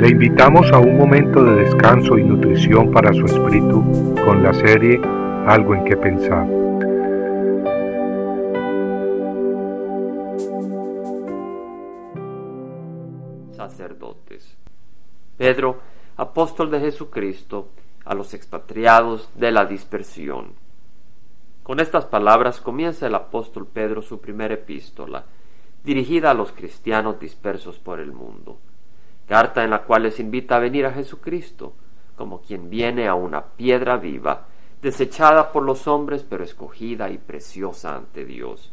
Le invitamos a un momento de descanso y nutrición para su espíritu con la serie Algo en que pensar. Sacerdotes. Pedro, apóstol de Jesucristo, a los expatriados de la dispersión. Con estas palabras comienza el apóstol Pedro su primera epístola, dirigida a los cristianos dispersos por el mundo carta en la cual les invita a venir a Jesucristo, como quien viene a una piedra viva, desechada por los hombres, pero escogida y preciosa ante Dios.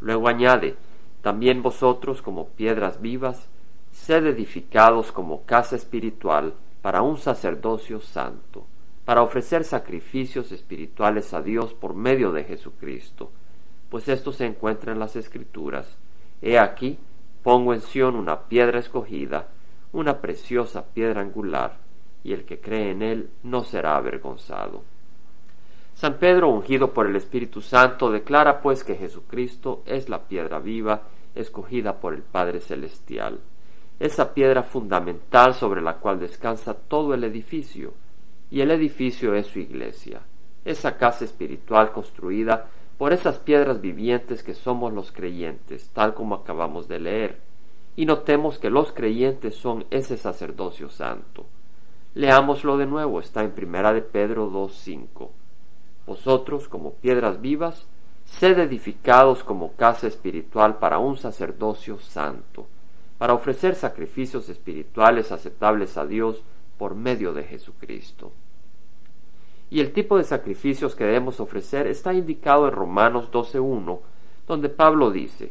Luego añade, también vosotros como piedras vivas, sed edificados como casa espiritual para un sacerdocio santo, para ofrecer sacrificios espirituales a Dios por medio de Jesucristo, pues esto se encuentra en las Escrituras. He aquí, pongo en Sión una piedra escogida, una preciosa piedra angular, y el que cree en él no será avergonzado. San Pedro, ungido por el Espíritu Santo, declara pues que Jesucristo es la piedra viva escogida por el Padre Celestial, esa piedra fundamental sobre la cual descansa todo el edificio, y el edificio es su iglesia, esa casa espiritual construida por esas piedras vivientes que somos los creyentes, tal como acabamos de leer y notemos que los creyentes son ese sacerdocio santo. Leámoslo de nuevo, está en Primera de Pedro 2.5. Vosotros, como piedras vivas, sed edificados como casa espiritual para un sacerdocio santo, para ofrecer sacrificios espirituales aceptables a Dios por medio de Jesucristo. Y el tipo de sacrificios que debemos ofrecer está indicado en Romanos 12.1, donde Pablo dice,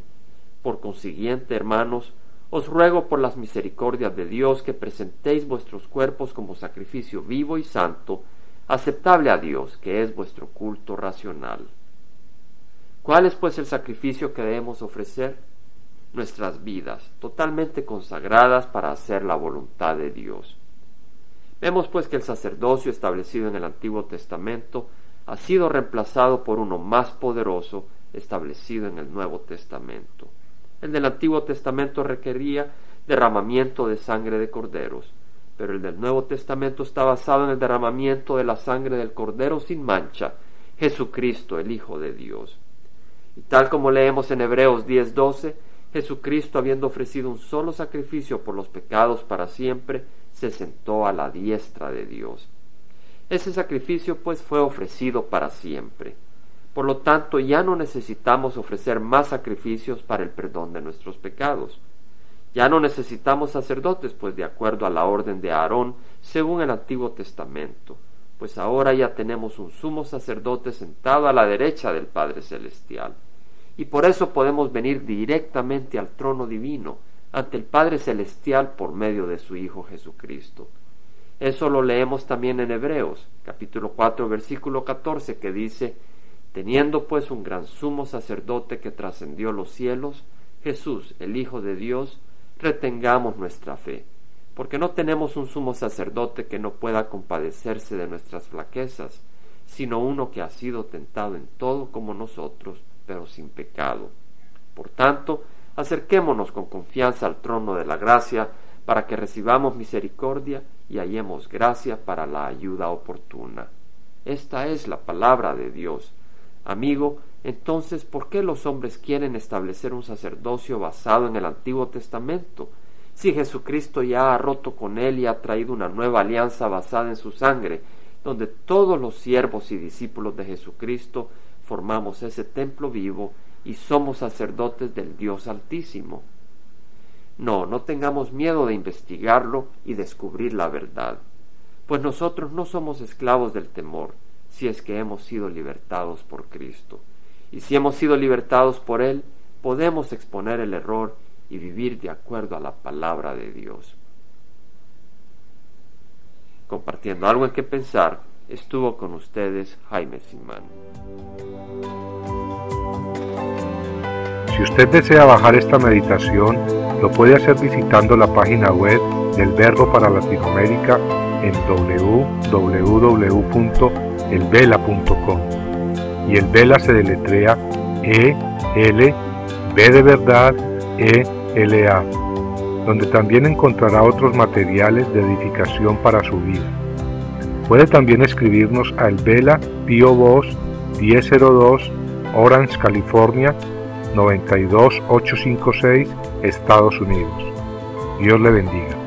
Por consiguiente, hermanos, os ruego por las misericordias de Dios que presentéis vuestros cuerpos como sacrificio vivo y santo, aceptable a Dios, que es vuestro culto racional. ¿Cuál es pues el sacrificio que debemos ofrecer? Nuestras vidas, totalmente consagradas para hacer la voluntad de Dios. Vemos pues que el sacerdocio establecido en el Antiguo Testamento ha sido reemplazado por uno más poderoso establecido en el Nuevo Testamento. El del Antiguo Testamento requería derramamiento de sangre de corderos, pero el del Nuevo Testamento está basado en el derramamiento de la sangre del cordero sin mancha, Jesucristo, el Hijo de Dios. Y tal como leemos en Hebreos 10:12, Jesucristo, habiendo ofrecido un solo sacrificio por los pecados para siempre, se sentó a la diestra de Dios. Ese sacrificio pues fue ofrecido para siempre. Por lo tanto, ya no necesitamos ofrecer más sacrificios para el perdón de nuestros pecados. Ya no necesitamos sacerdotes, pues de acuerdo a la orden de Aarón, según el Antiguo Testamento, pues ahora ya tenemos un sumo sacerdote sentado a la derecha del Padre Celestial. Y por eso podemos venir directamente al trono divino, ante el Padre Celestial por medio de su Hijo Jesucristo. Eso lo leemos también en Hebreos, capítulo 4, versículo 14, que dice, Teniendo pues un gran sumo sacerdote que trascendió los cielos, Jesús, el Hijo de Dios, retengamos nuestra fe, porque no tenemos un sumo sacerdote que no pueda compadecerse de nuestras flaquezas, sino uno que ha sido tentado en todo como nosotros, pero sin pecado. Por tanto, acerquémonos con confianza al trono de la gracia, para que recibamos misericordia y hallemos gracia para la ayuda oportuna. Esta es la palabra de Dios Amigo, entonces, ¿por qué los hombres quieren establecer un sacerdocio basado en el Antiguo Testamento? Si Jesucristo ya ha roto con él y ha traído una nueva alianza basada en su sangre, donde todos los siervos y discípulos de Jesucristo formamos ese templo vivo y somos sacerdotes del Dios Altísimo. No, no tengamos miedo de investigarlo y descubrir la verdad, pues nosotros no somos esclavos del temor, si es que hemos sido libertados por Cristo. Y si hemos sido libertados por Él, podemos exponer el error y vivir de acuerdo a la palabra de Dios. Compartiendo algo en que pensar, estuvo con ustedes Jaime Simán. Si usted desea bajar esta meditación, lo puede hacer visitando la página web del Verbo para Latinoamérica en www elvela.com. Y el Vela se deletrea E L B de verdad E L A. donde también encontrará otros materiales de edificación para su vida. Puede también escribirnos a El Vela Pio Box 1002 Orange, California 92856, Estados Unidos. Dios le bendiga.